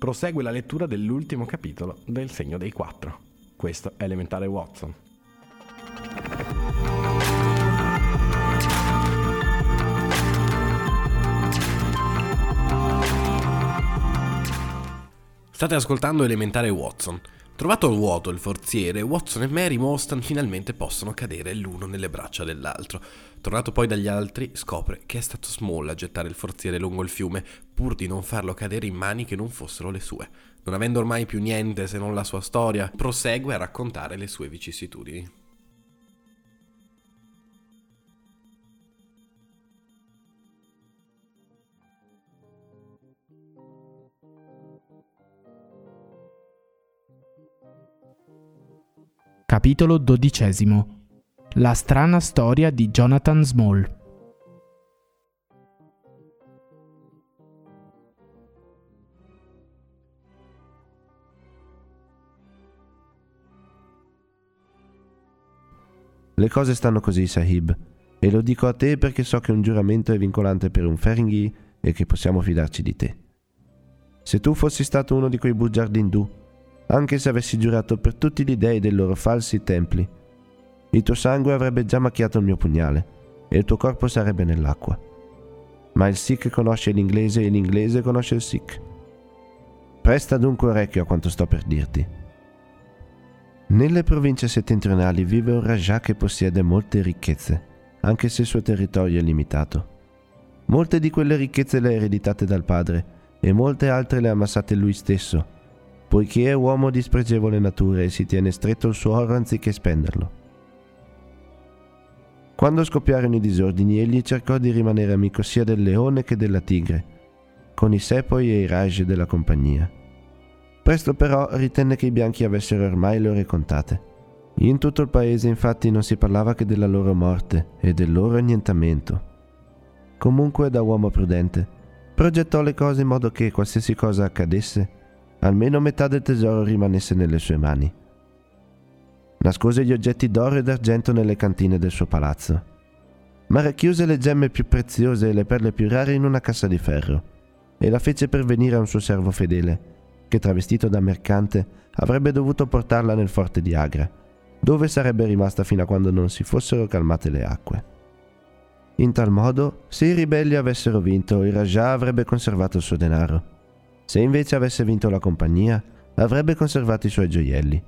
prosegue la lettura dell'ultimo capitolo del Segno dei Quattro. Questo è Elementare Watson. State ascoltando Elementare Watson. Trovato il vuoto il forziere, Watson e Mary Mostan finalmente possono cadere l'uno nelle braccia dell'altro. Tornato poi dagli altri, scopre che è stato Small a gettare il forziere lungo il fiume, pur di non farlo cadere in mani che non fossero le sue. Non avendo ormai più niente se non la sua storia, prosegue a raccontare le sue vicissitudini. Capitolo XII La strana storia di Jonathan Small. Le cose stanno così, Sahib, e lo dico a te perché so che un giuramento è vincolante per un Feringhi e che possiamo fidarci di te. Se tu fossi stato uno di quei bugiardi indù anche se avessi giurato per tutti gli dei dei loro falsi templi. Il tuo sangue avrebbe già macchiato il mio pugnale e il tuo corpo sarebbe nell'acqua. Ma il Sikh conosce l'inglese e l'inglese conosce il Sikh. Presta dunque orecchio a quanto sto per dirti. Nelle province settentrionali vive un Raja che possiede molte ricchezze, anche se il suo territorio è limitato. Molte di quelle ricchezze le ha ereditate dal padre e molte altre le ha amassate lui stesso poiché è uomo di spregevole natura e si tiene stretto il suo oro anziché spenderlo. Quando scoppiarono i disordini, egli cercò di rimanere amico sia del leone che della tigre, con i sepoi e i raj della compagnia. Presto però ritenne che i bianchi avessero ormai le ore contate. In tutto il paese infatti non si parlava che della loro morte e del loro annientamento. Comunque da uomo prudente, progettò le cose in modo che qualsiasi cosa accadesse, almeno metà del tesoro rimanesse nelle sue mani. Nascose gli oggetti d'oro e d'argento nelle cantine del suo palazzo, ma racchiuse le gemme più preziose e le perle più rare in una cassa di ferro e la fece pervenire a un suo servo fedele, che travestito da mercante avrebbe dovuto portarla nel forte di Agra, dove sarebbe rimasta fino a quando non si fossero calmate le acque. In tal modo, se i ribelli avessero vinto, il Raja avrebbe conservato il suo denaro se invece avesse vinto la compagnia, avrebbe conservato i suoi gioielli.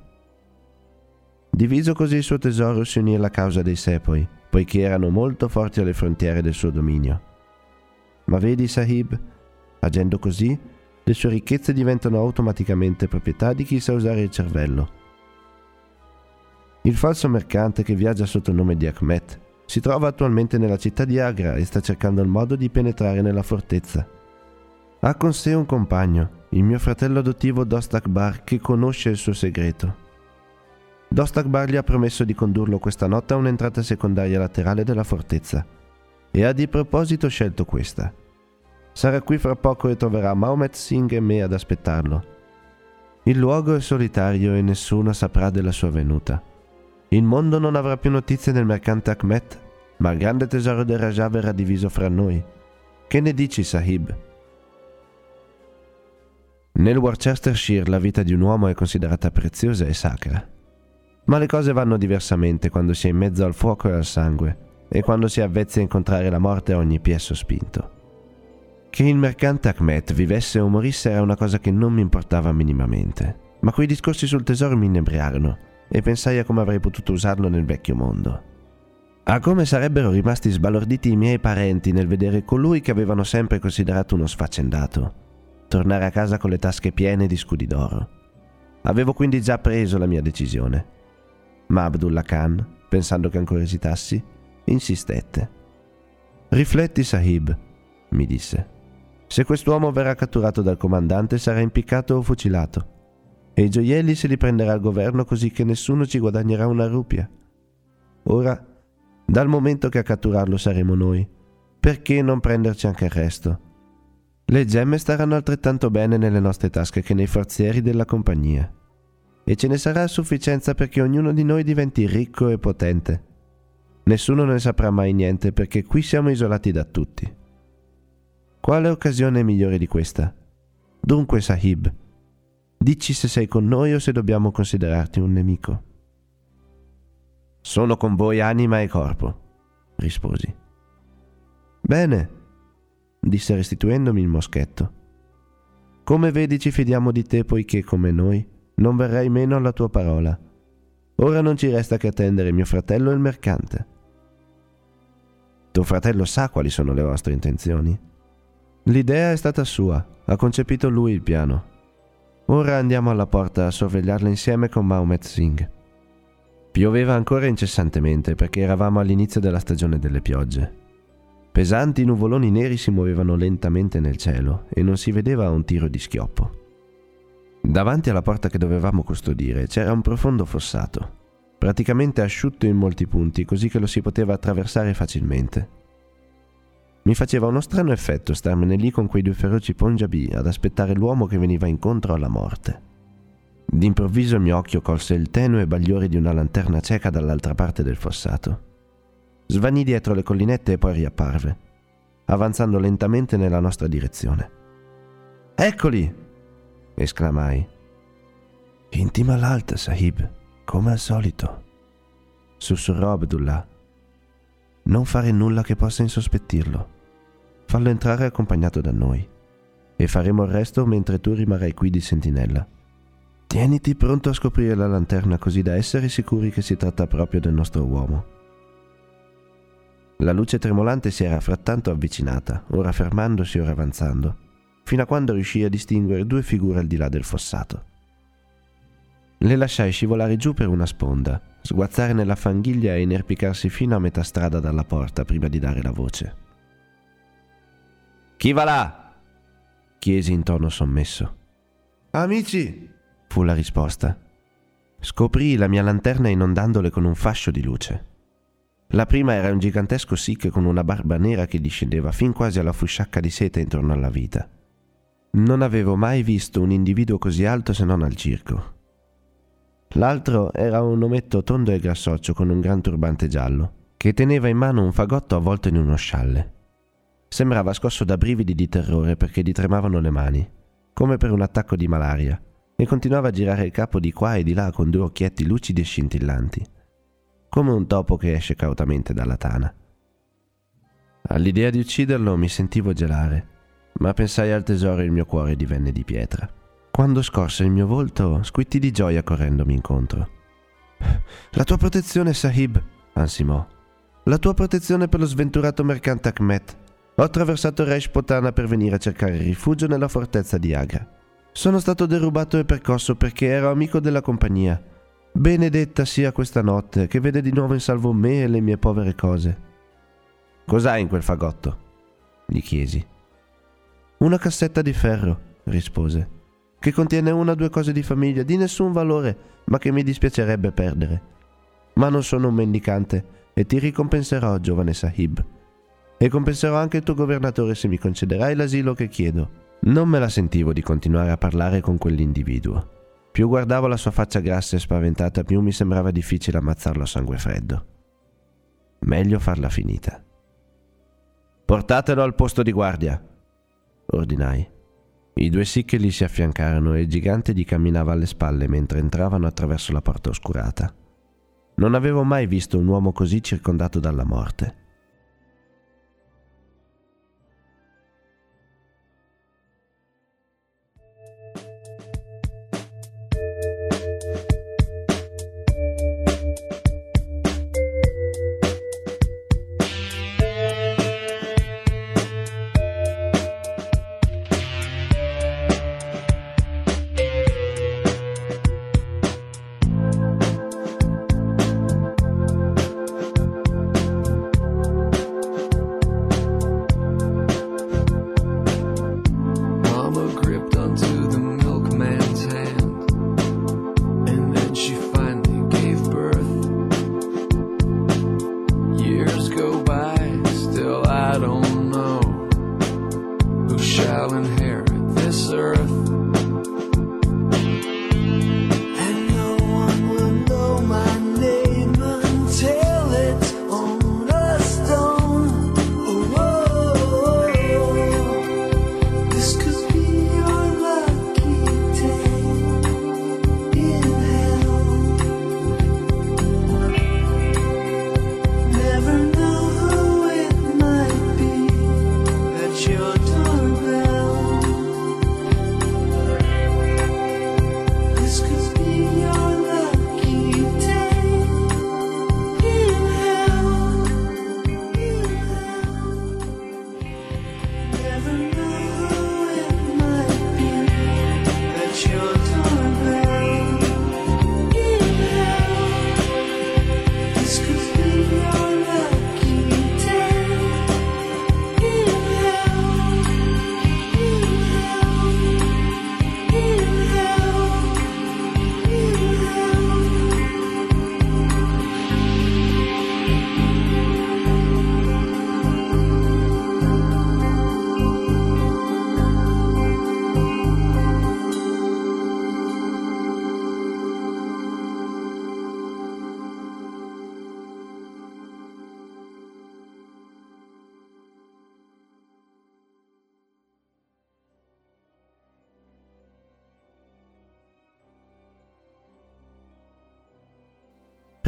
Diviso così il suo tesoro si unì alla causa dei Sepoi, poiché erano molto forti alle frontiere del suo dominio. Ma vedi, Sahib, agendo così, le sue ricchezze diventano automaticamente proprietà di chi sa usare il cervello. Il falso mercante che viaggia sotto il nome di Ahmed si trova attualmente nella città di Agra e sta cercando il modo di penetrare nella fortezza. Ha con sé un compagno, il mio fratello adottivo Dost Akbar, che conosce il suo segreto. Dost Akbar gli ha promesso di condurlo questa notte a un'entrata secondaria laterale della fortezza e ha di proposito scelto questa. Sarà qui fra poco e troverà Mahomet Singh e me ad aspettarlo. Il luogo è solitario e nessuno saprà della sua venuta. Il mondo non avrà più notizie del mercante Ahmed, ma il grande tesoro del Raja verrà diviso fra noi. Che ne dici, Sahib? Nel Worcestershire la vita di un uomo è considerata preziosa e sacra. Ma le cose vanno diversamente quando si è in mezzo al fuoco e al sangue e quando si è avvezzi a incontrare la morte a ogni piè sospinto. Che il mercante Ahmed vivesse o morisse era una cosa che non mi importava minimamente, ma quei discorsi sul tesoro mi inebriarono e pensai a come avrei potuto usarlo nel vecchio mondo. A come sarebbero rimasti sbalorditi i miei parenti nel vedere colui che avevano sempre considerato uno sfaccendato tornare a casa con le tasche piene di scudi d'oro. Avevo quindi già preso la mia decisione. Ma Abdullah Khan, pensando che ancora esitassi, insistette. Rifletti, Sahib, mi disse. Se quest'uomo verrà catturato dal comandante sarà impiccato o fucilato. E i gioielli se li prenderà il governo così che nessuno ci guadagnerà una rupia. Ora, dal momento che a catturarlo saremo noi, perché non prenderci anche il resto? Le gemme staranno altrettanto bene nelle nostre tasche che nei forzieri della compagnia. E ce ne sarà a sufficienza perché ognuno di noi diventi ricco e potente. Nessuno ne saprà mai niente perché qui siamo isolati da tutti. Quale occasione migliore di questa? Dunque, Sahib, Dici se sei con noi o se dobbiamo considerarti un nemico. Sono con voi anima e corpo, risposi. Bene, disse restituendomi il moschetto. Come vedi ci fidiamo di te poiché, come noi, non verrai meno alla tua parola. Ora non ci resta che attendere mio fratello e il mercante. Tuo fratello sa quali sono le vostre intenzioni? L'idea è stata sua, ha concepito lui il piano. Ora andiamo alla porta a sorvegliarla insieme con Mahomet Singh. Pioveva ancora incessantemente perché eravamo all'inizio della stagione delle piogge. Pesanti nuvoloni neri si muovevano lentamente nel cielo e non si vedeva un tiro di schioppo. Davanti alla porta che dovevamo custodire c'era un profondo fossato, praticamente asciutto in molti punti così che lo si poteva attraversare facilmente. Mi faceva uno strano effetto starmene lì con quei due feroci Punjabi ad aspettare l'uomo che veniva incontro alla morte. D'improvviso il mio occhio colse il tenue bagliore di una lanterna cieca dall'altra parte del fossato. Svanì dietro le collinette e poi riapparve, avanzando lentamente nella nostra direzione. Eccoli! esclamai. Intima all'alta, Sahib, come al solito, sussurrò Abdullah. Non fare nulla che possa insospettirlo. Fallo entrare accompagnato da noi e faremo il resto mentre tu rimarrai qui di sentinella. Tieniti pronto a scoprire la lanterna così da essere sicuri che si tratta proprio del nostro uomo. La luce tremolante si era frattanto avvicinata, ora fermandosi, ora avanzando, fino a quando riuscì a distinguere due figure al di là del fossato. Le lasciai scivolare giù per una sponda, sguazzare nella fanghiglia e inerpicarsi fino a metà strada dalla porta prima di dare la voce. Chi va là? chiesi in tono sommesso. Amici, fu la risposta. Scoprii la mia lanterna inondandole con un fascio di luce. La prima era un gigantesco Sikh con una barba nera che discendeva fin quasi alla fusciacca di seta intorno alla vita. Non avevo mai visto un individuo così alto se non al circo. L'altro era un ometto tondo e grassoccio con un gran turbante giallo, che teneva in mano un fagotto avvolto in uno scialle. Sembrava scosso da brividi di terrore perché gli tremavano le mani, come per un attacco di malaria, e continuava a girare il capo di qua e di là con due occhietti lucidi e scintillanti come un topo che esce cautamente dalla tana. All'idea di ucciderlo mi sentivo gelare, ma pensai al tesoro e il mio cuore divenne di pietra. Quando scorse il mio volto, squitti di gioia correndomi incontro. La tua protezione, Sahib, ansimò. La tua protezione per lo sventurato mercante Ahmet. Ho attraversato Resh Potana per venire a cercare rifugio nella fortezza di Agra. Sono stato derubato e percosso perché ero amico della compagnia Benedetta sia questa notte che vede di nuovo in salvo me e le mie povere cose. Cos'hai in quel fagotto? gli chiesi. Una cassetta di ferro, rispose, che contiene una o due cose di famiglia di nessun valore, ma che mi dispiacerebbe perdere. Ma non sono un mendicante e ti ricompenserò, giovane Sahib. E compenserò anche il tuo governatore se mi concederai l'asilo che chiedo. Non me la sentivo di continuare a parlare con quell'individuo. Più guardavo la sua faccia grassa e spaventata, più mi sembrava difficile ammazzarlo a sangue freddo. Meglio farla finita. Portatelo al posto di guardia, ordinai. I due siccheli si affiancarono e il gigante gli camminava alle spalle mentre entravano attraverso la porta oscurata. Non avevo mai visto un uomo così circondato dalla morte.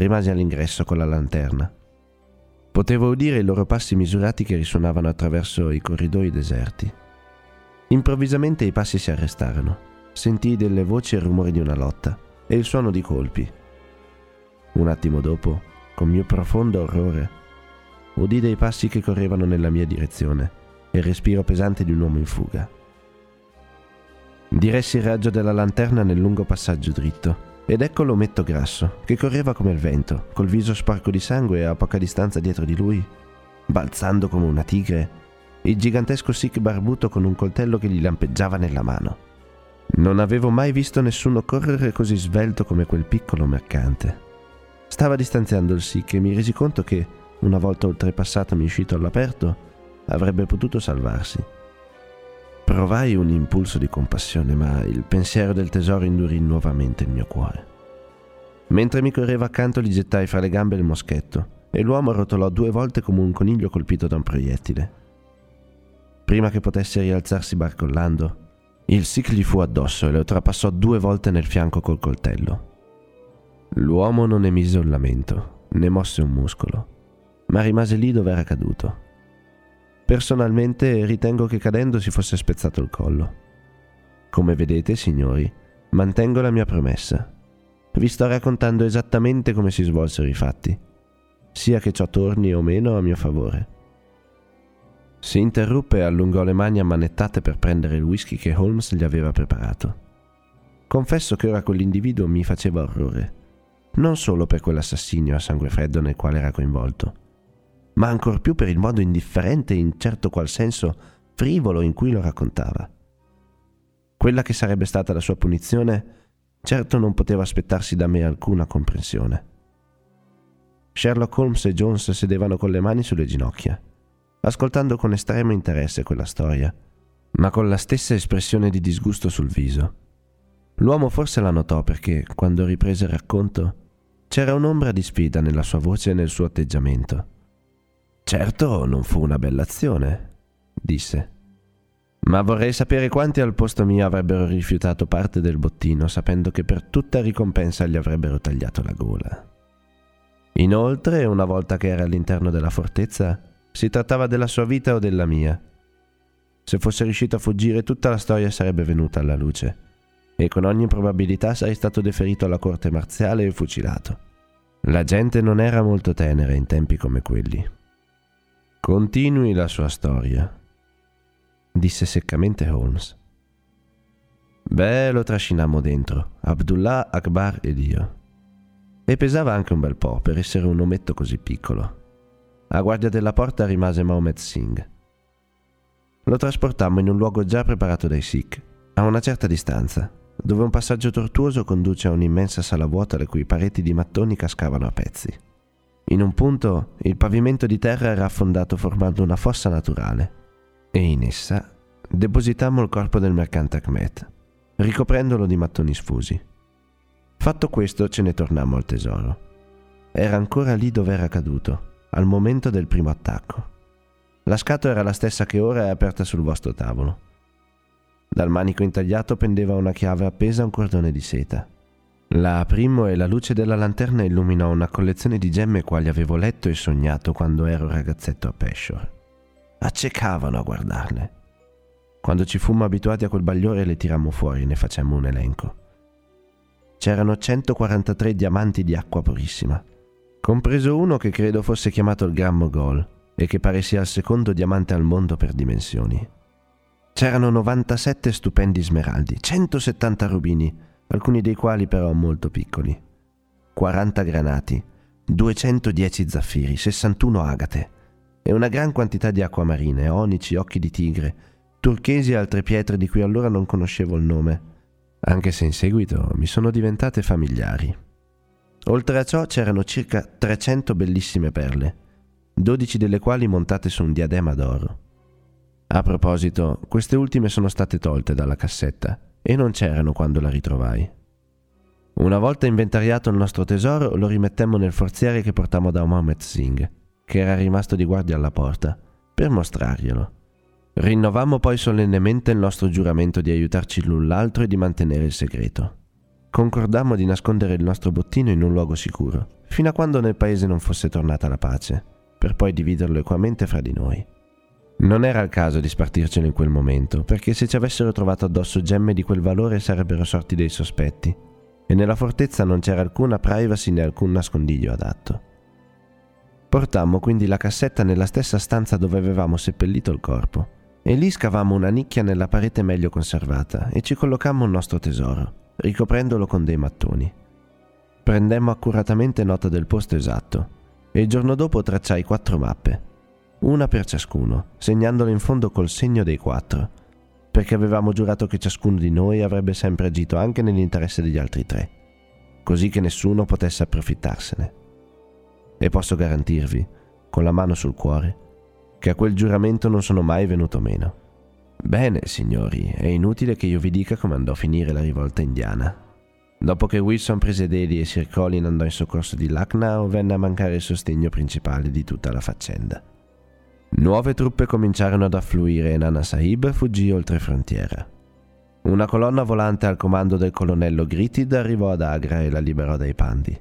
Rimasi all'ingresso con la lanterna. Potevo udire i loro passi misurati che risuonavano attraverso i corridoi deserti. Improvvisamente i passi si arrestarono. Sentii delle voci e il rumore di una lotta e il suono di colpi. Un attimo dopo, con mio profondo orrore, udì dei passi che correvano nella mia direzione e il respiro pesante di un uomo in fuga. Diressi il raggio della lanterna nel lungo passaggio dritto ed ecco l'ometto grasso che correva come il vento, col viso sporco di sangue a poca distanza dietro di lui, balzando come una tigre, il gigantesco Sikh barbuto con un coltello che gli lampeggiava nella mano. Non avevo mai visto nessuno correre così svelto come quel piccolo mercante. Stava distanziando il Sikh e mi resi conto che, una volta oltrepassatomi uscito all'aperto, avrebbe potuto salvarsi. Provai un impulso di compassione, ma il pensiero del tesoro indurì nuovamente il mio cuore. Mentre mi correva accanto gli gettai fra le gambe il moschetto e l'uomo rotolò due volte come un coniglio colpito da un proiettile. Prima che potesse rialzarsi barcollando, il Sikh gli fu addosso e lo trapassò due volte nel fianco col coltello. L'uomo non emise un lamento, né mosse un muscolo, ma rimase lì dove era caduto. Personalmente ritengo che cadendo si fosse spezzato il collo. Come vedete, signori, mantengo la mia promessa. Vi sto raccontando esattamente come si svolsero i fatti, sia che ciò torni o meno a mio favore. Si interruppe e allungò le mani ammanettate per prendere il whisky che Holmes gli aveva preparato. Confesso che ora quell'individuo mi faceva orrore, non solo per quell'assassinio a sangue freddo nel quale era coinvolto, ma ancor più per il modo indifferente e in certo qual senso frivolo in cui lo raccontava. Quella che sarebbe stata la sua punizione certo non poteva aspettarsi da me alcuna comprensione. Sherlock Holmes e Jones sedevano con le mani sulle ginocchia ascoltando con estremo interesse quella storia, ma con la stessa espressione di disgusto sul viso. L'uomo forse la notò perché, quando riprese il racconto, c'era un'ombra di sfida nella sua voce e nel suo atteggiamento. Certo, non fu una bella azione, disse. Ma vorrei sapere quanti al posto mio avrebbero rifiutato parte del bottino sapendo che per tutta ricompensa gli avrebbero tagliato la gola. Inoltre, una volta che era all'interno della fortezza, si trattava della sua vita o della mia. Se fosse riuscito a fuggire tutta la storia sarebbe venuta alla luce e con ogni probabilità sarei stato deferito alla corte marziale e fucilato. La gente non era molto tenera in tempi come quelli. Continui la sua storia, disse seccamente Holmes. Beh, lo trascinammo dentro, Abdullah, Akbar ed io. E pesava anche un bel po' per essere un ometto così piccolo. A guardia della porta rimase Mohamed Singh. Lo trasportammo in un luogo già preparato dai Sikh, a una certa distanza, dove un passaggio tortuoso conduce a un'immensa sala vuota le cui pareti di mattoni cascavano a pezzi. In un punto il pavimento di terra era affondato formando una fossa naturale e in essa depositammo il corpo del mercante Ahmed, ricoprendolo di mattoni sfusi. Fatto questo ce ne tornammo al tesoro. Era ancora lì dove era caduto al momento del primo attacco. La scatola era la stessa che ora è aperta sul vostro tavolo. Dal manico intagliato pendeva una chiave appesa a un cordone di seta. La aprimmo e la luce della lanterna illuminò una collezione di gemme quali avevo letto e sognato quando ero ragazzetto a Peshore. Accecavano a guardarle. Quando ci fummo abituati a quel bagliore le tirammo fuori e ne facemmo un elenco. C'erano 143 diamanti di acqua purissima, compreso uno che credo fosse chiamato il Gran Mogol e che pare sia il secondo diamante al mondo per dimensioni. C'erano 97 stupendi smeraldi, 170 rubini, alcuni dei quali però molto piccoli, 40 granati, 210 zaffiri, 61 agate e una gran quantità di acquamarine, onici, occhi di tigre, turchesi e altre pietre di cui allora non conoscevo il nome, anche se in seguito mi sono diventate familiari. Oltre a ciò c'erano circa 300 bellissime perle, 12 delle quali montate su un diadema d'oro. A proposito, queste ultime sono state tolte dalla cassetta e non c'erano quando la ritrovai. Una volta inventariato il nostro tesoro, lo rimettemmo nel forziere che portammo da Mohammed Singh, che era rimasto di guardia alla porta, per mostrarglielo. Rinnovammo poi solennemente il nostro giuramento di aiutarci l'un l'altro e di mantenere il segreto. Concordammo di nascondere il nostro bottino in un luogo sicuro, fino a quando nel paese non fosse tornata la pace, per poi dividerlo equamente fra di noi. Non era il caso di spartircelo in quel momento, perché se ci avessero trovato addosso gemme di quel valore sarebbero sorti dei sospetti, e nella fortezza non c'era alcuna privacy né alcun nascondiglio adatto. Portammo quindi la cassetta nella stessa stanza dove avevamo seppellito il corpo, e lì scavammo una nicchia nella parete meglio conservata e ci collocammo il nostro tesoro, ricoprendolo con dei mattoni. Prendemmo accuratamente nota del posto esatto, e il giorno dopo tracciai quattro mappe, una per ciascuno, segnandole in fondo col segno dei quattro, perché avevamo giurato che ciascuno di noi avrebbe sempre agito anche nell'interesse degli altri tre, così che nessuno potesse approfittarsene. E posso garantirvi, con la mano sul cuore, che a quel giuramento non sono mai venuto meno. Bene, signori, è inutile che io vi dica come andò a finire la rivolta indiana. Dopo che Wilson prese Delhi e Sir Colin andò in soccorso di Lucknow, venne a mancare il sostegno principale di tutta la faccenda. Nuove truppe cominciarono ad affluire e Nana Sahib fuggì oltre frontiera. Una colonna volante al comando del colonnello Gritid arrivò ad Agra e la liberò dai pandi.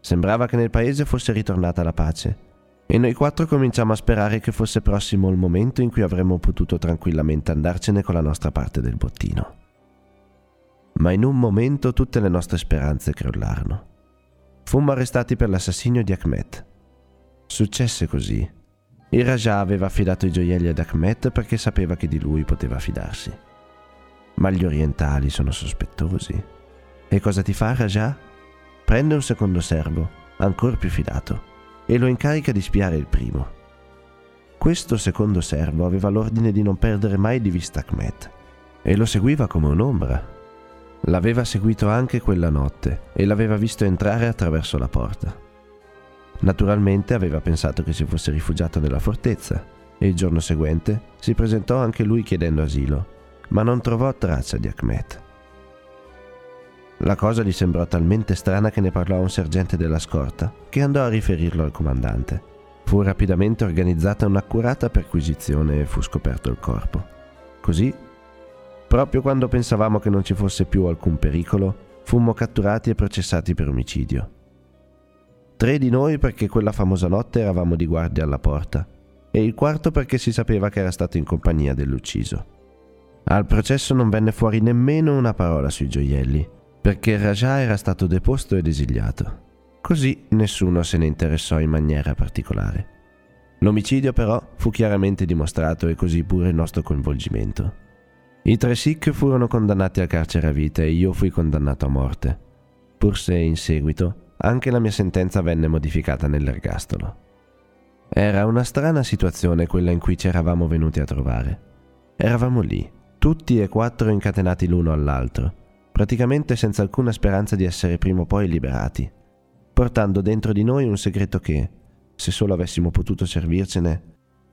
Sembrava che nel paese fosse ritornata la pace e noi quattro cominciamo a sperare che fosse prossimo il momento in cui avremmo potuto tranquillamente andarcene con la nostra parte del bottino. Ma in un momento tutte le nostre speranze crollarono. Fummo arrestati per l'assassinio di Ahmed. Successe così il Raja aveva affidato i gioielli ad Ahmed perché sapeva che di lui poteva fidarsi. Ma gli orientali sono sospettosi. E cosa ti fa Raja? Prende un secondo servo, ancora più fidato, e lo incarica di spiare il primo. Questo secondo servo aveva l'ordine di non perdere mai di vista Ahmed e lo seguiva come un'ombra. L'aveva seguito anche quella notte e l'aveva visto entrare attraverso la porta. Naturalmente aveva pensato che si fosse rifugiato nella fortezza e il giorno seguente si presentò anche lui chiedendo asilo, ma non trovò traccia di Ahmed. La cosa gli sembrò talmente strana che ne parlò a un sergente della scorta, che andò a riferirlo al comandante. Fu rapidamente organizzata un'accurata perquisizione e fu scoperto il corpo. Così, proprio quando pensavamo che non ci fosse più alcun pericolo, fummo catturati e processati per omicidio. Tre di noi perché quella famosa notte eravamo di guardia alla porta e il quarto perché si sapeva che era stato in compagnia dell'ucciso. Al processo non venne fuori nemmeno una parola sui gioielli, perché Raja era stato deposto ed esiliato. Così nessuno se ne interessò in maniera particolare. L'omicidio però fu chiaramente dimostrato e così pure il nostro coinvolgimento. I tre Sikh furono condannati al carcere a vita e io fui condannato a morte, pur se in seguito anche la mia sentenza venne modificata nell'ergastolo. Era una strana situazione quella in cui ci eravamo venuti a trovare. Eravamo lì, tutti e quattro incatenati l'uno all'altro, praticamente senza alcuna speranza di essere prima o poi liberati, portando dentro di noi un segreto che, se solo avessimo potuto servircene,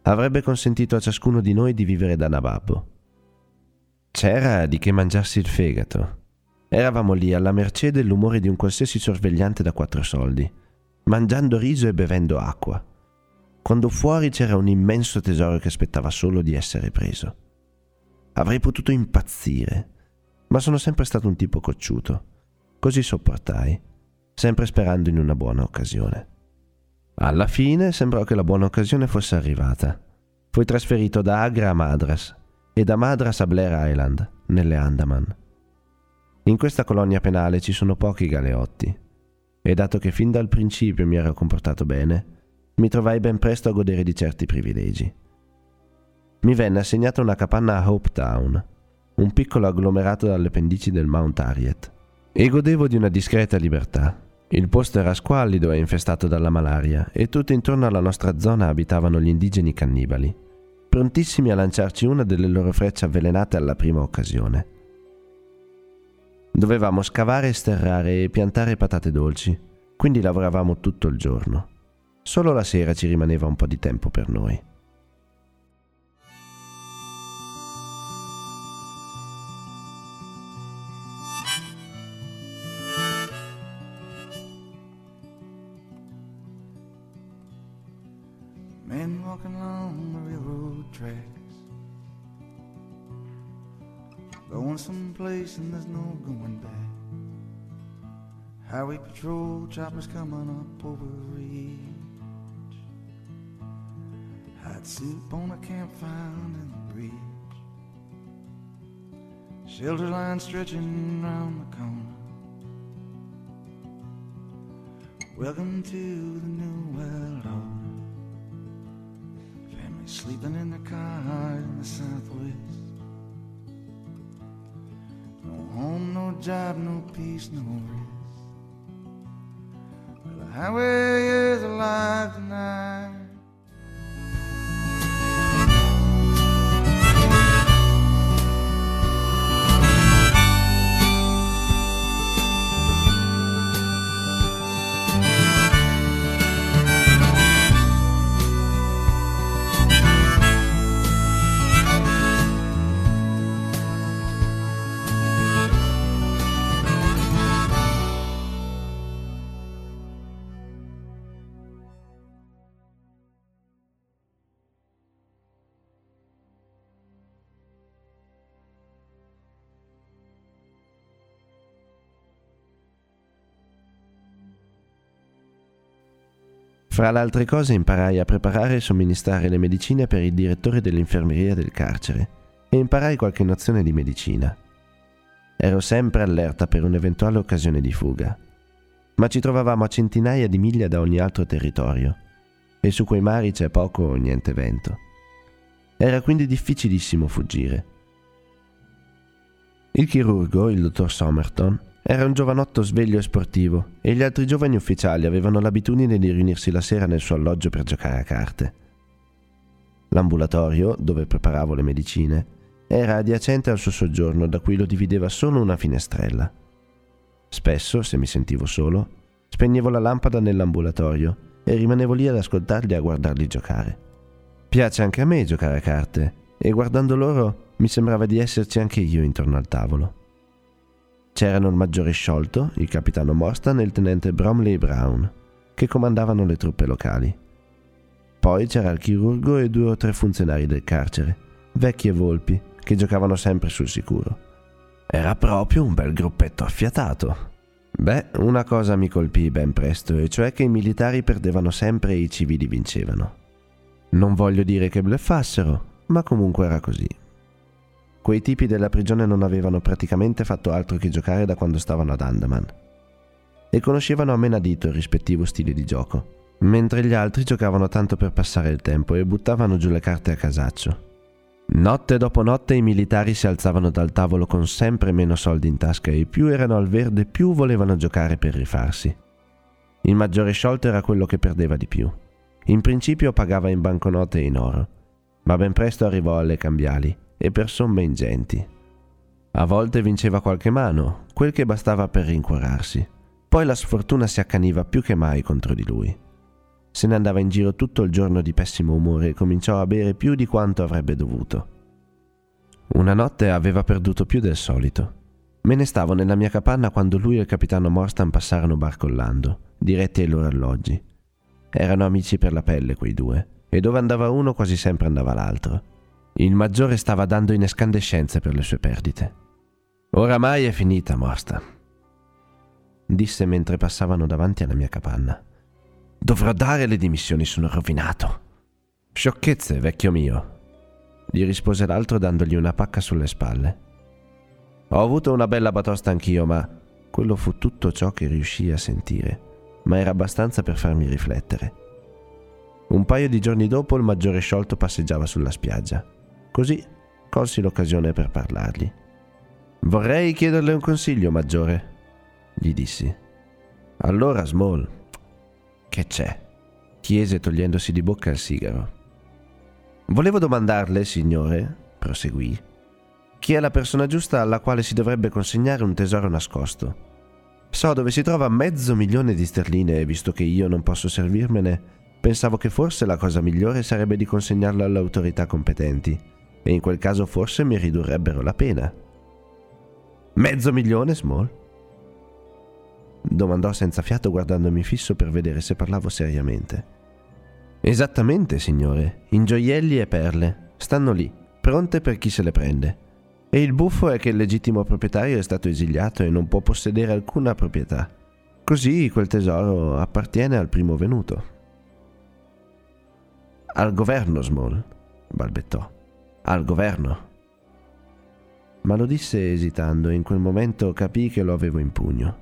avrebbe consentito a ciascuno di noi di vivere da nababbo. C'era di che mangiarsi il fegato, Eravamo lì alla mercé dell'umore di un qualsiasi sorvegliante da quattro soldi, mangiando riso e bevendo acqua, quando fuori c'era un immenso tesoro che aspettava solo di essere preso. Avrei potuto impazzire, ma sono sempre stato un tipo cocciuto, così sopportai, sempre sperando in una buona occasione. Alla fine sembrò che la buona occasione fosse arrivata. Fui trasferito da Agra a Madras e da Madras a Blair Island, nelle Andaman. In questa colonia penale ci sono pochi galeotti e dato che fin dal principio mi ero comportato bene, mi trovai ben presto a godere di certi privilegi. Mi venne assegnata una capanna a Hope Town, un piccolo agglomerato dalle pendici del Mount Harriet, e godevo di una discreta libertà. Il posto era squallido e infestato dalla malaria e tutto intorno alla nostra zona abitavano gli indigeni cannibali, prontissimi a lanciarci una delle loro frecce avvelenate alla prima occasione. Dovevamo scavare sterrare e piantare patate dolci, quindi lavoravamo tutto il giorno. Solo la sera ci rimaneva un po' di tempo per noi. Highway patrol choppers coming up over reach. Hot soup on a campfire in the breeze. Shelter line stretching round the corner. Welcome to the new world order. Family sleeping in the car in the southwest. No home, no job, no peace, no rest. Highway is alive tonight. Fra le altre cose imparai a preparare e somministrare le medicine per il direttore dell'infermeria del carcere e imparai qualche nozione di medicina. Ero sempre allerta per un'eventuale occasione di fuga, ma ci trovavamo a centinaia di miglia da ogni altro territorio e su quei mari c'è poco o niente vento. Era quindi difficilissimo fuggire. Il chirurgo, il dottor Somerton, era un giovanotto sveglio e sportivo e gli altri giovani ufficiali avevano l'abitudine di riunirsi la sera nel suo alloggio per giocare a carte. L'ambulatorio, dove preparavo le medicine, era adiacente al suo soggiorno da cui lo divideva solo una finestrella. Spesso, se mi sentivo solo, spegnevo la lampada nell'ambulatorio e rimanevo lì ad ascoltarli e a guardarli giocare. Piace anche a me giocare a carte e guardando loro mi sembrava di esserci anche io intorno al tavolo. C'erano il maggiore sciolto, il capitano Morstan e il tenente Bromley Brown, che comandavano le truppe locali. Poi c'era il chirurgo e due o tre funzionari del carcere, vecchi e volpi, che giocavano sempre sul sicuro. Era proprio un bel gruppetto affiatato. Beh, una cosa mi colpì ben presto, e cioè che i militari perdevano sempre e i civili vincevano. Non voglio dire che bleffassero, ma comunque era così. Quei tipi della prigione non avevano praticamente fatto altro che giocare da quando stavano ad Andaman. E conoscevano a menadito il rispettivo stile di gioco, mentre gli altri giocavano tanto per passare il tempo e buttavano giù le carte a casaccio. Notte dopo notte i militari si alzavano dal tavolo con sempre meno soldi in tasca e più erano al verde più volevano giocare per rifarsi. Il maggiore sciolto era quello che perdeva di più. In principio pagava in banconote e in oro, ma ben presto arrivò alle cambiali e per somme ingenti. A volte vinceva qualche mano, quel che bastava per rincuorarsi. Poi la sfortuna si accaniva più che mai contro di lui. Se ne andava in giro tutto il giorno di pessimo umore e cominciò a bere più di quanto avrebbe dovuto. Una notte aveva perduto più del solito. Me ne stavo nella mia capanna quando lui e il capitano Morstan passarono barcollando, diretti ai loro alloggi. Erano amici per la pelle quei due, e dove andava uno quasi sempre andava l'altro. Il maggiore stava dando in escandescenze per le sue perdite. Oramai è finita, Morstan, disse mentre passavano davanti alla mia capanna. Dovrò dare le dimissioni, sono rovinato. Sciocchezze, vecchio mio, gli rispose l'altro dandogli una pacca sulle spalle. Ho avuto una bella batosta anch'io, ma quello fu tutto ciò che riuscii a sentire, ma era abbastanza per farmi riflettere. Un paio di giorni dopo il maggiore sciolto passeggiava sulla spiaggia. Così colsi l'occasione per parlargli. Vorrei chiederle un consiglio, maggiore, gli dissi. Allora, Small, che c'è? chiese togliendosi di bocca il sigaro. Volevo domandarle, signore, proseguì, chi è la persona giusta alla quale si dovrebbe consegnare un tesoro nascosto. So dove si trova mezzo milione di sterline e visto che io non posso servirmene, pensavo che forse la cosa migliore sarebbe di consegnarlo alle autorità competenti e in quel caso forse mi ridurrebbero la pena. Mezzo milione, Small? domandò senza fiato guardandomi fisso per vedere se parlavo seriamente. Esattamente, signore, in gioielli e perle. Stanno lì, pronte per chi se le prende. E il buffo è che il legittimo proprietario è stato esiliato e non può possedere alcuna proprietà. Così quel tesoro appartiene al primo venuto. Al governo, Small, balbettò. Al governo. Ma lo disse esitando e in quel momento capii che lo avevo in pugno.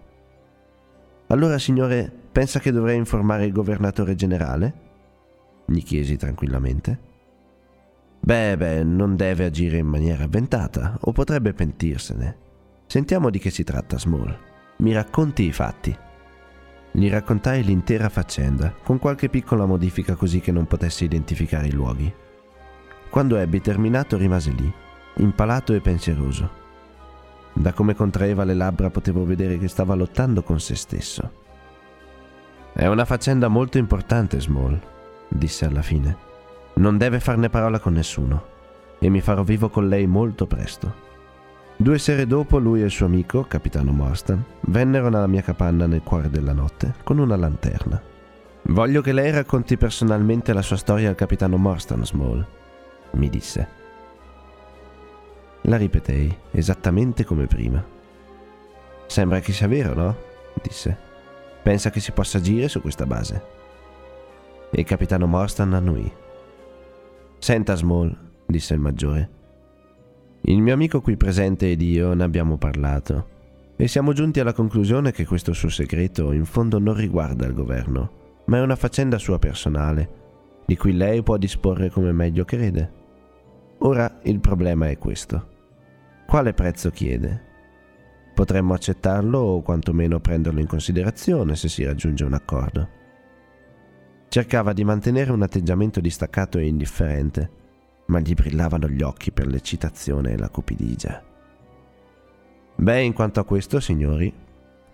Allora, signore, pensa che dovrei informare il governatore generale? gli chiesi tranquillamente. Beh, beh, non deve agire in maniera avventata, o potrebbe pentirsene. Sentiamo di che si tratta, Small. Mi racconti i fatti. Gli raccontai l'intera faccenda, con qualche piccola modifica così che non potesse identificare i luoghi. Quando ebbi terminato rimase lì, impalato e pensieroso. Da come contraeva le labbra potevo vedere che stava lottando con se stesso. È una faccenda molto importante, Small, disse alla fine. Non deve farne parola con nessuno, e mi farò vivo con lei molto presto. Due sere dopo lui e il suo amico, capitano Morstan, vennero nella mia capanna nel cuore della notte con una lanterna. Voglio che lei racconti personalmente la sua storia al capitano Morstan, Small, mi disse. La ripetei, esattamente come prima. Sembra che sia vero, no? disse. Pensa che si possa agire su questa base. E il capitano Morstan annui. Senta, Small, disse il maggiore, il mio amico qui presente ed io ne abbiamo parlato e siamo giunti alla conclusione che questo suo segreto in fondo non riguarda il governo, ma è una faccenda sua personale, di cui lei può disporre come meglio crede. Ora il problema è questo. Quale prezzo chiede? Potremmo accettarlo o quantomeno prenderlo in considerazione se si raggiunge un accordo. Cercava di mantenere un atteggiamento distaccato e indifferente, ma gli brillavano gli occhi per l'eccitazione e la cupidigia. Beh, in quanto a questo, signori,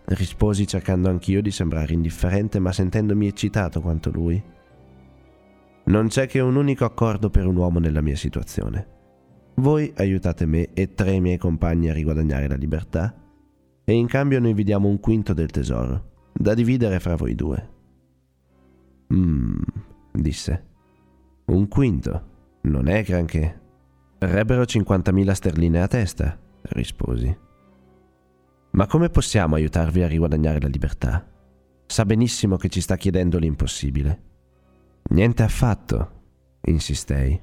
risposi cercando anch'io di sembrare indifferente, ma sentendomi eccitato quanto lui. Non c'è che un unico accordo per un uomo nella mia situazione. Voi aiutate me e tre miei compagni a riguadagnare la libertà, e in cambio noi vi diamo un quinto del tesoro, da dividere fra voi due. Mmm, disse. Un quinto. Non è granché. Verrebbero 50.000 sterline a testa, risposi. Ma come possiamo aiutarvi a riguadagnare la libertà? Sa benissimo che ci sta chiedendo l'impossibile. Niente affatto, insistei.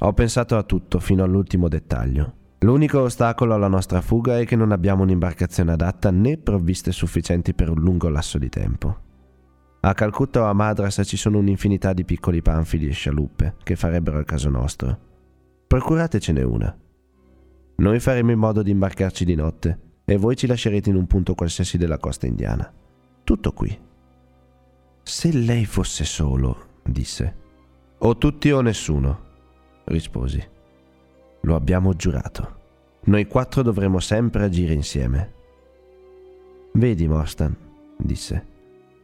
Ho pensato a tutto fino all'ultimo dettaglio. L'unico ostacolo alla nostra fuga è che non abbiamo un'imbarcazione adatta né provviste sufficienti per un lungo lasso di tempo. A Calcutta o a Madras ci sono un'infinità di piccoli panfili e scialuppe che farebbero il caso nostro. Procuratecene una. Noi faremo in modo di imbarcarci di notte e voi ci lascerete in un punto qualsiasi della costa indiana. Tutto qui. Se lei fosse solo, disse. O tutti o nessuno, risposi. Lo abbiamo giurato. Noi quattro dovremo sempre agire insieme. Vedi, Morstan, disse.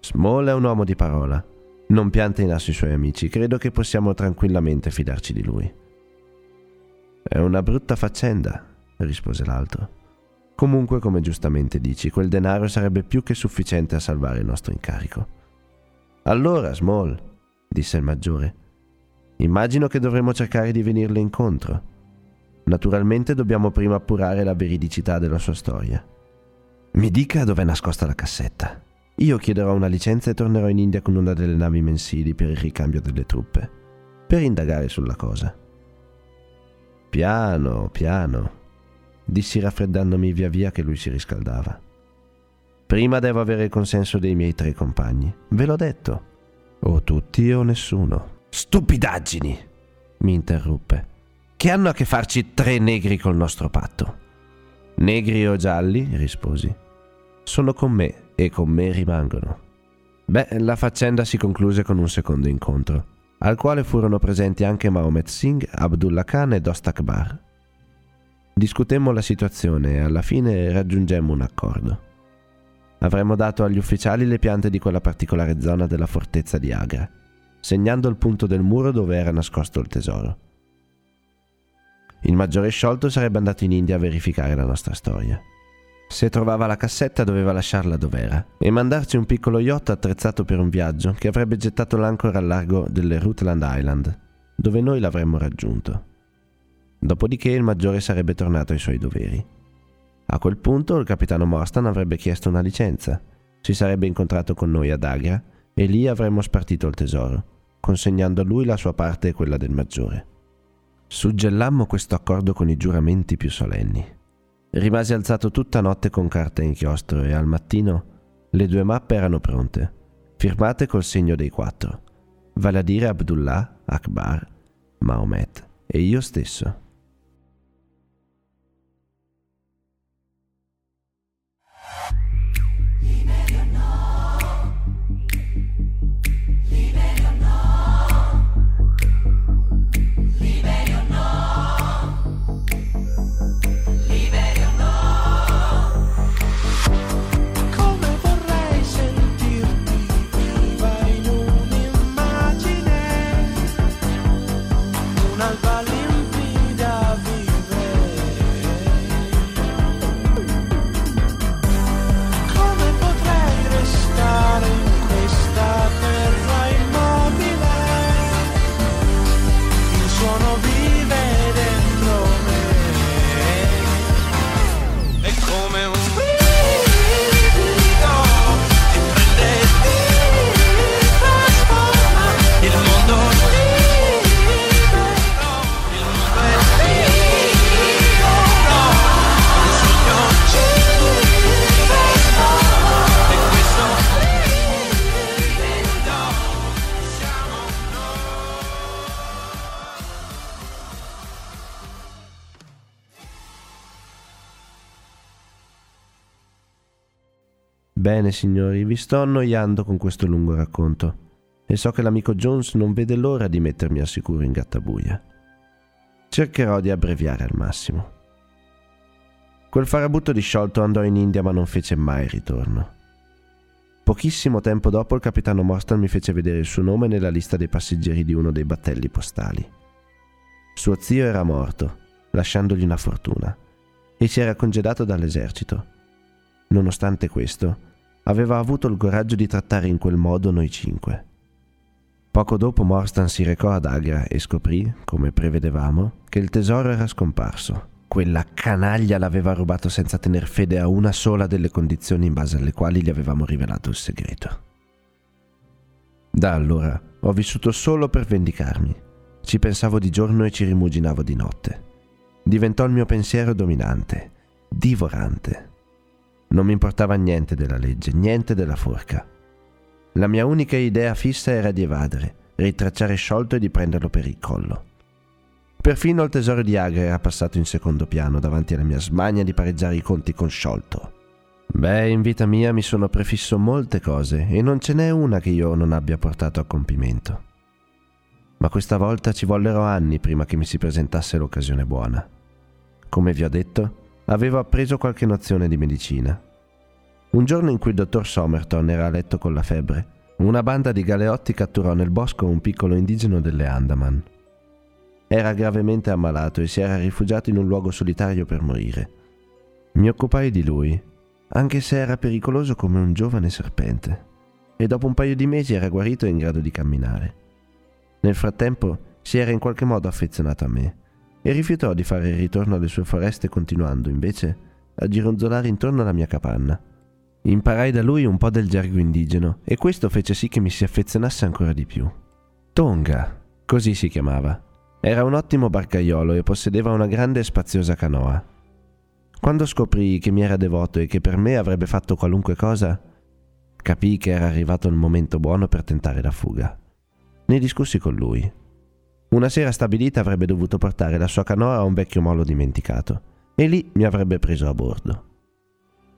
Small è un uomo di parola. Non pianta in asso i suoi amici. Credo che possiamo tranquillamente fidarci di lui. È una brutta faccenda, rispose l'altro. Comunque, come giustamente dici, quel denaro sarebbe più che sufficiente a salvare il nostro incarico. Allora, Small, disse il maggiore, immagino che dovremo cercare di venirle incontro. Naturalmente dobbiamo prima appurare la veridicità della sua storia. Mi dica dove è nascosta la cassetta. Io chiederò una licenza e tornerò in India con una delle navi mensili per il ricambio delle truppe, per indagare sulla cosa. Piano, piano, dissi raffreddandomi via via che lui si riscaldava. Prima devo avere il consenso dei miei tre compagni, ve l'ho detto. O tutti o nessuno. Stupidaggini! mi interruppe. Che hanno a che farci tre negri col nostro patto? Negri o gialli? risposi. Sono con me e con me rimangono. Beh, la faccenda si concluse con un secondo incontro, al quale furono presenti anche Mahomet Singh, Abdullah Khan e Dost Akbar. Discutemmo la situazione e alla fine raggiungemmo un accordo. Avremmo dato agli ufficiali le piante di quella particolare zona della fortezza di Agra, segnando il punto del muro dove era nascosto il tesoro. Il maggiore sciolto sarebbe andato in India a verificare la nostra storia. Se trovava la cassetta doveva lasciarla dov'era e mandarci un piccolo yacht attrezzato per un viaggio che avrebbe gettato l'ancora al largo delle Rutland Island, dove noi l'avremmo raggiunto. Dopodiché il maggiore sarebbe tornato ai suoi doveri. A quel punto il capitano Morstan avrebbe chiesto una licenza si sarebbe incontrato con noi ad Agra e lì avremmo spartito il tesoro, consegnando a lui la sua parte e quella del maggiore. Suggellammo questo accordo con i giuramenti più solenni. Rimasi alzato tutta notte con carta e inchiostro e al mattino le due mappe erano pronte, firmate col segno dei quattro, vale a dire Abdullah, Akbar, Mahomet e io stesso. Bene signori, vi sto annoiando con questo lungo racconto e so che l'amico Jones non vede l'ora di mettermi al sicuro in gattabuia. Cercherò di abbreviare al massimo. Quel farabutto disciolto andò in India ma non fece mai ritorno. Pochissimo tempo dopo il capitano Morstan mi fece vedere il suo nome nella lista dei passeggeri di uno dei battelli postali. Suo zio era morto, lasciandogli una fortuna, e si era congedato dall'esercito. Nonostante questo, aveva avuto il coraggio di trattare in quel modo noi cinque. Poco dopo Morstan si recò ad Agra e scoprì, come prevedevamo, che il tesoro era scomparso. Quella canaglia l'aveva rubato senza tener fede a una sola delle condizioni in base alle quali gli avevamo rivelato il segreto. Da allora ho vissuto solo per vendicarmi. Ci pensavo di giorno e ci rimuginavo di notte. Diventò il mio pensiero dominante, divorante. Non mi importava niente della legge, niente della forca. La mia unica idea fissa era di evadere, ritracciare sciolto e di prenderlo per il collo. Perfino il tesoro di Agra era passato in secondo piano davanti alla mia smania di pareggiare i conti con sciolto. Beh, in vita mia mi sono prefisso molte cose e non ce n'è una che io non abbia portato a compimento. Ma questa volta ci vollero anni prima che mi si presentasse l'occasione buona. Come vi ho detto, avevo appreso qualche nozione di medicina. Un giorno in cui il dottor Somerton era a letto con la febbre, una banda di galeotti catturò nel bosco un piccolo indigeno delle Andaman. Era gravemente ammalato e si era rifugiato in un luogo solitario per morire. Mi occupai di lui, anche se era pericoloso come un giovane serpente, e dopo un paio di mesi era guarito e in grado di camminare. Nel frattempo si era in qualche modo affezionato a me e rifiutò di fare il ritorno alle sue foreste continuando invece a gironzolare intorno alla mia capanna. Imparai da lui un po' del gergo indigeno e questo fece sì che mi si affezionasse ancora di più. Tonga, così si chiamava. Era un ottimo barcaiolo e possedeva una grande e spaziosa canoa. Quando scoprii che mi era devoto e che per me avrebbe fatto qualunque cosa, capii che era arrivato il momento buono per tentare la fuga. Ne discussi con lui. Una sera stabilita avrebbe dovuto portare la sua canoa a un vecchio molo dimenticato e lì mi avrebbe preso a bordo.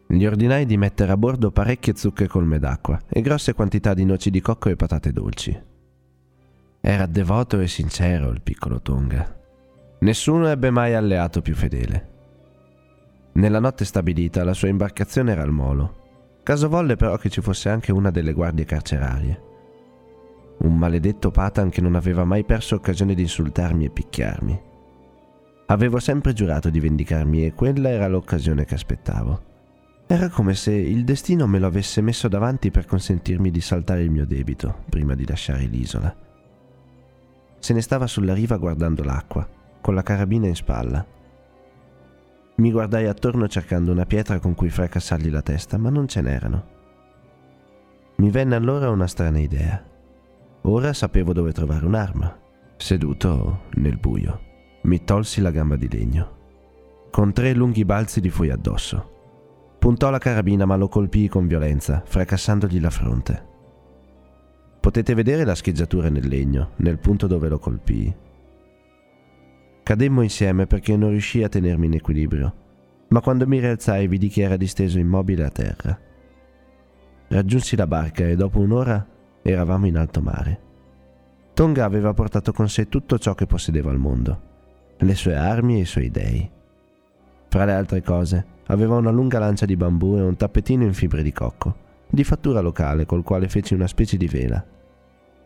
Gli ordinai di mettere a bordo parecchie zucche colme d'acqua e grosse quantità di noci di cocco e patate dolci. Era devoto e sincero il piccolo Tonga. Nessuno ebbe mai alleato più fedele. Nella notte stabilita la sua imbarcazione era al molo. Caso volle però che ci fosse anche una delle guardie carcerarie. Un maledetto Patan che non aveva mai perso occasione di insultarmi e picchiarmi. Avevo sempre giurato di vendicarmi e quella era l'occasione che aspettavo. Era come se il destino me lo avesse messo davanti per consentirmi di saltare il mio debito prima di lasciare l'isola. Se ne stava sulla riva guardando l'acqua, con la carabina in spalla. Mi guardai attorno cercando una pietra con cui fracassargli la testa, ma non ce n'erano. Mi venne allora una strana idea. Ora sapevo dove trovare un'arma. Seduto nel buio, mi tolsi la gamba di legno. Con tre lunghi balzi gli fui addosso. Puntò la carabina ma lo colpii con violenza, fracassandogli la fronte. Potete vedere la scheggiatura nel legno, nel punto dove lo colpii. Cademmo insieme perché non riuscii a tenermi in equilibrio, ma quando mi rialzai vidi che era disteso immobile a terra. Raggiunsi la barca e dopo un'ora eravamo in alto mare. Tonga aveva portato con sé tutto ciò che possedeva al mondo, le sue armi e i suoi dei. Fra le altre cose, aveva una lunga lancia di bambù e un tappetino in fibre di cocco, di fattura locale col quale feci una specie di vela.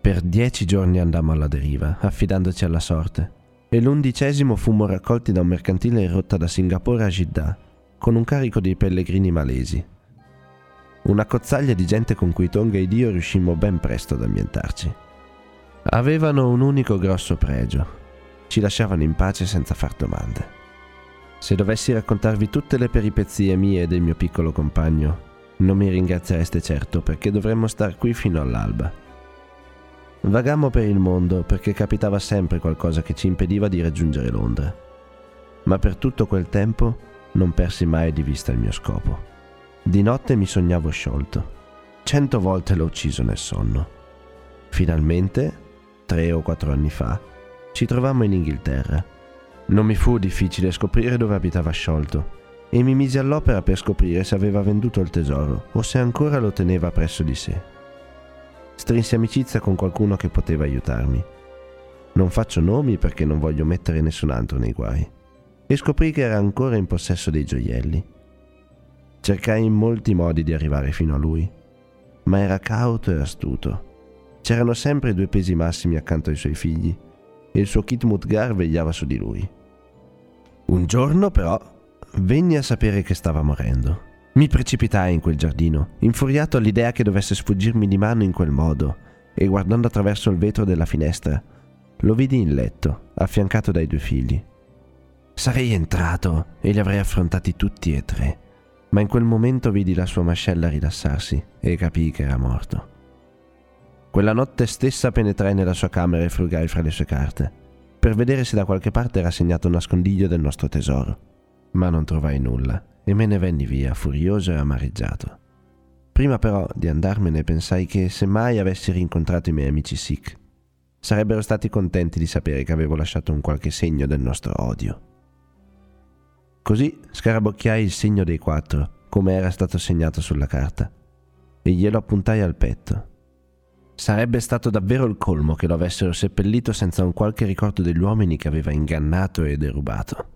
Per dieci giorni andammo alla deriva, affidandoci alla sorte, e l'undicesimo fummo raccolti da un mercantile in rotta da Singapore a Jeddah, con un carico di pellegrini malesi. Una cozzaglia di gente con cui Tonga ed io riuscimmo ben presto ad ambientarci. Avevano un unico grosso pregio. Ci lasciavano in pace senza far domande. Se dovessi raccontarvi tutte le peripezie mie e del mio piccolo compagno, non mi ringraziereste certo perché dovremmo star qui fino all'alba. Vagammo per il mondo perché capitava sempre qualcosa che ci impediva di raggiungere Londra. Ma per tutto quel tempo non persi mai di vista il mio scopo. Di notte mi sognavo sciolto. Cento volte l'ho ucciso nel sonno. Finalmente, tre o quattro anni fa, ci trovammo in Inghilterra. Non mi fu difficile scoprire dove abitava sciolto e mi misi all'opera per scoprire se aveva venduto il tesoro o se ancora lo teneva presso di sé. Strinsi amicizia con qualcuno che poteva aiutarmi. Non faccio nomi perché non voglio mettere nessun altro nei guai. E scoprì che era ancora in possesso dei gioielli. Cercai in molti modi di arrivare fino a lui, ma era cauto e astuto. C'erano sempre due pesi massimi accanto ai suoi figli e il suo Kit Mutgar vegliava su di lui. Un giorno, però, venni a sapere che stava morendo. Mi precipitai in quel giardino, infuriato all'idea che dovesse sfuggirmi di mano in quel modo, e guardando attraverso il vetro della finestra, lo vidi in letto, affiancato dai due figli. Sarei entrato e li avrei affrontati tutti e tre, ma in quel momento vidi la sua mascella rilassarsi e capii che era morto. Quella notte stessa penetrai nella sua camera e frugai fra le sue carte, per vedere se da qualche parte era segnato un nascondiglio del nostro tesoro, ma non trovai nulla e me ne venni via, furioso e amareggiato. Prima però di andarmene pensai che se mai avessi rincontrato i miei amici Sikh, sarebbero stati contenti di sapere che avevo lasciato un qualche segno del nostro odio. Così scarabocchiai il segno dei quattro, come era stato segnato sulla carta, e glielo appuntai al petto. Sarebbe stato davvero il colmo che lo avessero seppellito senza un qualche ricordo degli uomini che aveva ingannato e derubato.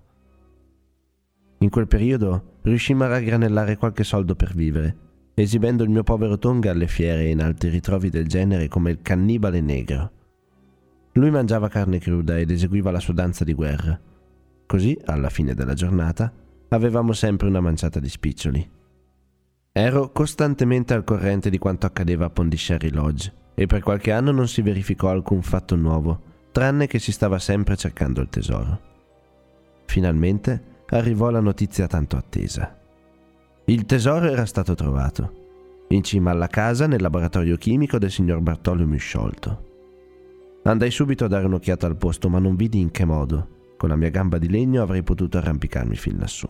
In quel periodo riuscimmo a raggranellare qualche soldo per vivere, esibendo il mio povero Tonga alle fiere e in altri ritrovi del genere come il cannibale negro. Lui mangiava carne cruda ed eseguiva la sua danza di guerra. Così, alla fine della giornata, avevamo sempre una manciata di spiccioli. Ero costantemente al corrente di quanto accadeva a Pondisherry Lodge e per qualche anno non si verificò alcun fatto nuovo, tranne che si stava sempre cercando il tesoro. Finalmente arrivò la notizia tanto attesa. Il tesoro era stato trovato, in cima alla casa nel laboratorio chimico del signor Bartolomeo sciolto. Andai subito a dare un'occhiata al posto, ma non vidi in che modo, con la mia gamba di legno, avrei potuto arrampicarmi fin lassù.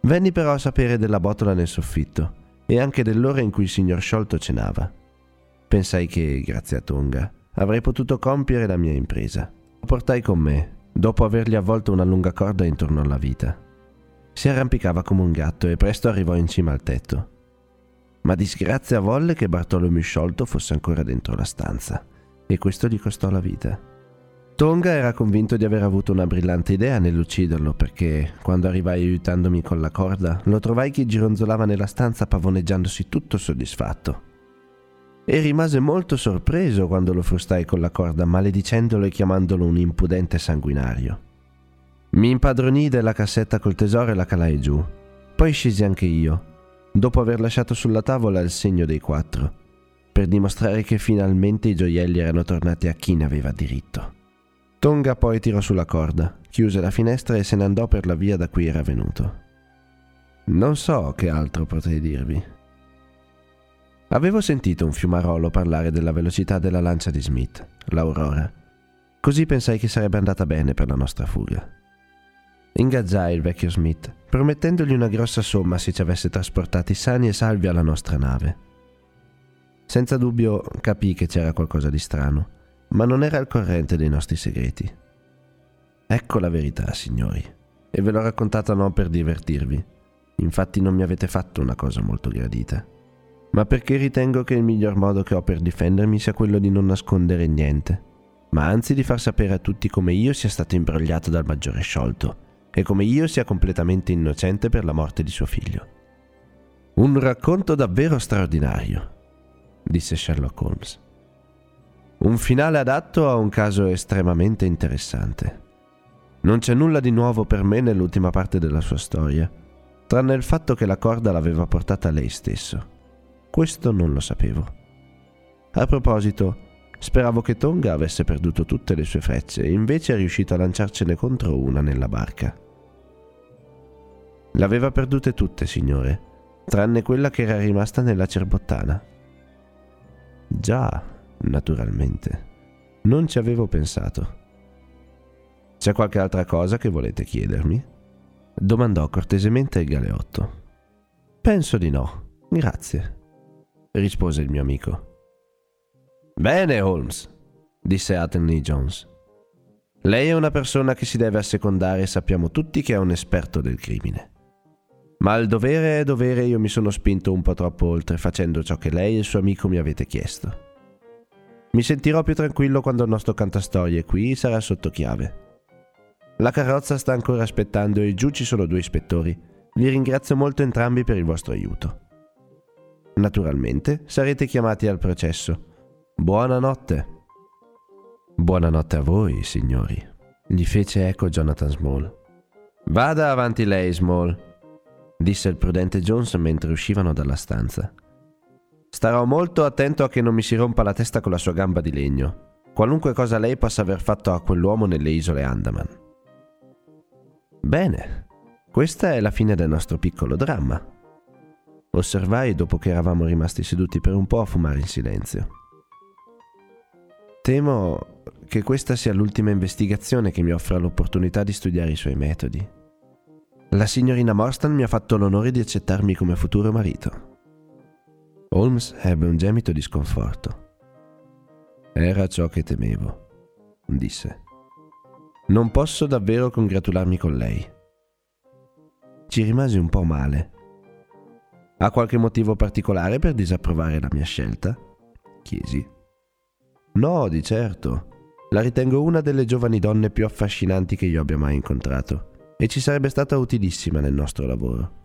Venni però a sapere della botola nel soffitto e anche dell'ora in cui il signor sciolto cenava. Pensai che, grazie a Tonga, avrei potuto compiere la mia impresa. Lo portai con me, dopo avergli avvolto una lunga corda intorno alla vita. Si arrampicava come un gatto e presto arrivò in cima al tetto. Ma disgrazia volle che Bartolomeo sciolto fosse ancora dentro la stanza, e questo gli costò la vita. Tonga era convinto di aver avuto una brillante idea nell'ucciderlo perché, quando arrivai aiutandomi con la corda, lo trovai che gironzolava nella stanza pavoneggiandosi tutto soddisfatto. E rimase molto sorpreso quando lo frustai con la corda, maledicendolo e chiamandolo un impudente sanguinario. Mi impadronii della cassetta col tesoro e la calai giù. Poi scesi anche io, dopo aver lasciato sulla tavola il segno dei quattro, per dimostrare che finalmente i gioielli erano tornati a chi ne aveva diritto. Tonga poi tirò sulla corda, chiuse la finestra e se ne andò per la via da cui era venuto. Non so che altro potrei dirvi. Avevo sentito un fiumarolo parlare della velocità della lancia di Smith, l'Aurora. Così pensai che sarebbe andata bene per la nostra fuga. Ingaggiai il vecchio Smith, promettendogli una grossa somma se ci avesse trasportati sani e salvi alla nostra nave. Senza dubbio capii che c'era qualcosa di strano, ma non era al corrente dei nostri segreti. Ecco la verità, signori, e ve l'ho raccontata non per divertirvi. Infatti non mi avete fatto una cosa molto gradita, ma perché ritengo che il miglior modo che ho per difendermi sia quello di non nascondere niente, ma anzi di far sapere a tutti come io sia stato imbrogliato dal maggiore sciolto e come io sia completamente innocente per la morte di suo figlio. Un racconto davvero straordinario, disse Sherlock Holmes. Un finale adatto a un caso estremamente interessante. Non c'è nulla di nuovo per me nell'ultima parte della sua storia, tranne il fatto che la corda l'aveva portata lei stesso. Questo non lo sapevo. A proposito, speravo che Tonga avesse perduto tutte le sue frecce e invece è riuscito a lanciarcene contro una nella barca. L'aveva perdute tutte, signore, tranne quella che era rimasta nella cerbottana. Già, naturalmente. Non ci avevo pensato. C'è qualche altra cosa che volete chiedermi? domandò cortesemente il galeotto. Penso di no, grazie, rispose il mio amico. Bene, Holmes, disse Athelney Jones. Lei è una persona che si deve assecondare e sappiamo tutti che è un esperto del crimine. Ma al dovere è dovere io mi sono spinto un po' troppo oltre facendo ciò che lei e il suo amico mi avete chiesto. Mi sentirò più tranquillo quando il nostro cantastorie qui sarà sotto chiave. La carrozza sta ancora aspettando e giù ci sono due ispettori. Vi ringrazio molto entrambi per il vostro aiuto. Naturalmente sarete chiamati al processo. Buonanotte. Buonanotte a voi, signori, gli fece eco Jonathan Small. Vada avanti lei, Small, disse il prudente Jones mentre uscivano dalla stanza. Starò molto attento a che non mi si rompa la testa con la sua gamba di legno, qualunque cosa lei possa aver fatto a quell'uomo nelle isole Andaman. Bene, questa è la fine del nostro piccolo dramma. Osservai dopo che eravamo rimasti seduti per un po' a fumare in silenzio. Temo che questa sia l'ultima investigazione che mi offra l'opportunità di studiare i suoi metodi. La signorina Morstan mi ha fatto l'onore di accettarmi come futuro marito. Holmes ebbe un gemito di sconforto. Era ciò che temevo, disse. Non posso davvero congratularmi con lei. Ci rimasi un po' male. Ha qualche motivo particolare per disapprovare la mia scelta? chiesi. No, di certo. La ritengo una delle giovani donne più affascinanti che io abbia mai incontrato e ci sarebbe stata utilissima nel nostro lavoro.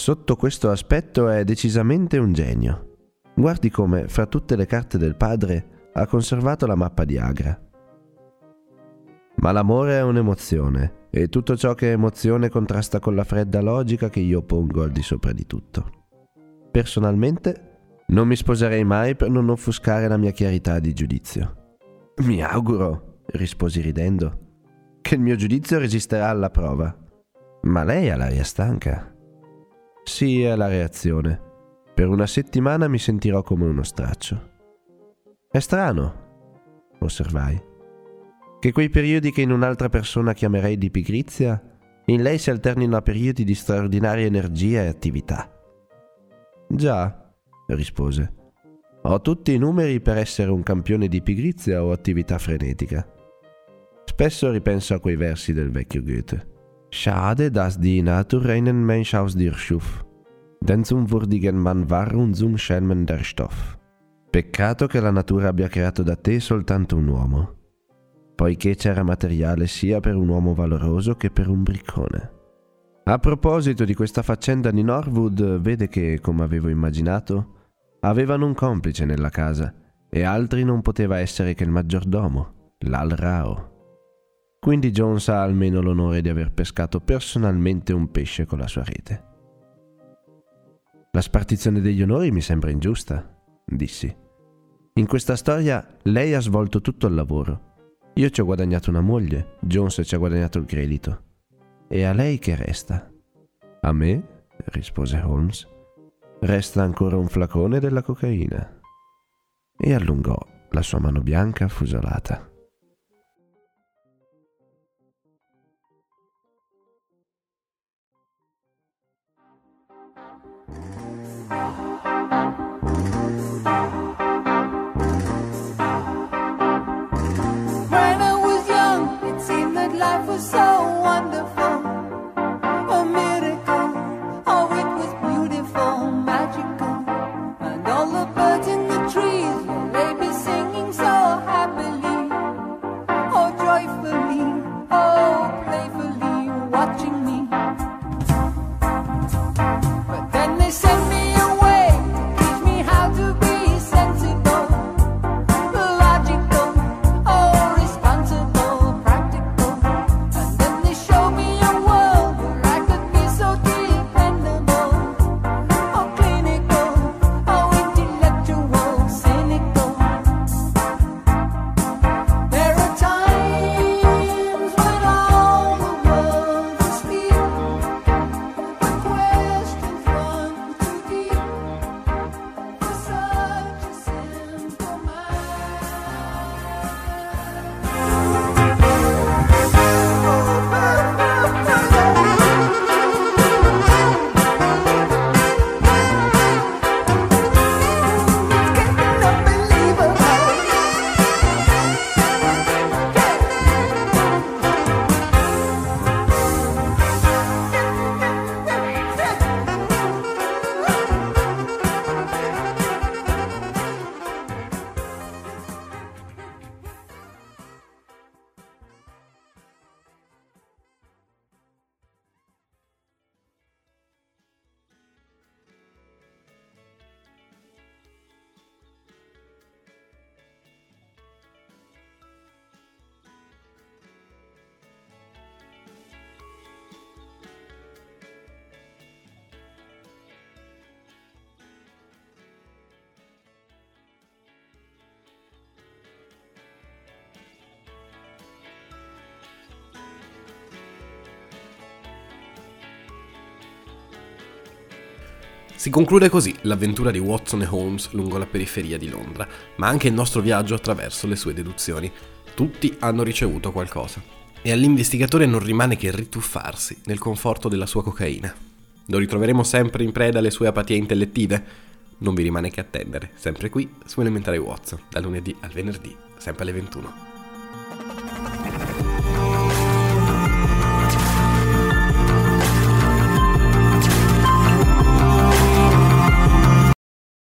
Sotto questo aspetto è decisamente un genio. Guardi come, fra tutte le carte del padre, ha conservato la mappa di Agra. Ma l'amore è un'emozione e tutto ciò che è emozione contrasta con la fredda logica che io pongo al di sopra di tutto. Personalmente non mi sposerei mai per non offuscare la mia chiarità di giudizio. Mi auguro, risposi ridendo, che il mio giudizio resisterà alla prova. Ma lei ha l'aria stanca. Sì, è la reazione. Per una settimana mi sentirò come uno straccio. È strano, osservai che quei periodi che in un'altra persona chiamerei di pigrizia, in lei si alternino a periodi di straordinaria energia e attività. Già, rispose, ho tutti i numeri per essere un campione di pigrizia o attività frenetica. Spesso ripenso a quei versi del vecchio Goethe. Schade, dass die Natur einen Mensch aus dir schuf, denn zum würdigen Mann war und zum Schelmen der Stoff. Peccato che la natura abbia creato da te soltanto un uomo poiché c'era materiale sia per un uomo valoroso che per un briccone. A proposito di questa faccenda di Norwood, vede che, come avevo immaginato, avevano un complice nella casa e altri non poteva essere che il maggiordomo, l'Al Rao. Quindi Jones ha almeno l'onore di aver pescato personalmente un pesce con la sua rete. La spartizione degli onori mi sembra ingiusta, dissi. In questa storia lei ha svolto tutto il lavoro io ci ho guadagnato una moglie, Jones ci ha guadagnato il credito. E a lei che resta? A me? rispose Holmes. Resta ancora un flacone della cocaina. E allungò la sua mano bianca affusolata. Si conclude così l'avventura di Watson e Holmes lungo la periferia di Londra, ma anche il nostro viaggio attraverso le sue deduzioni. Tutti hanno ricevuto qualcosa. E all'investigatore non rimane che rituffarsi nel conforto della sua cocaina. Lo ritroveremo sempre in preda alle sue apatie intellettive? Non vi rimane che attendere, sempre qui su Elementare Watson, dal lunedì al venerdì, sempre alle 21.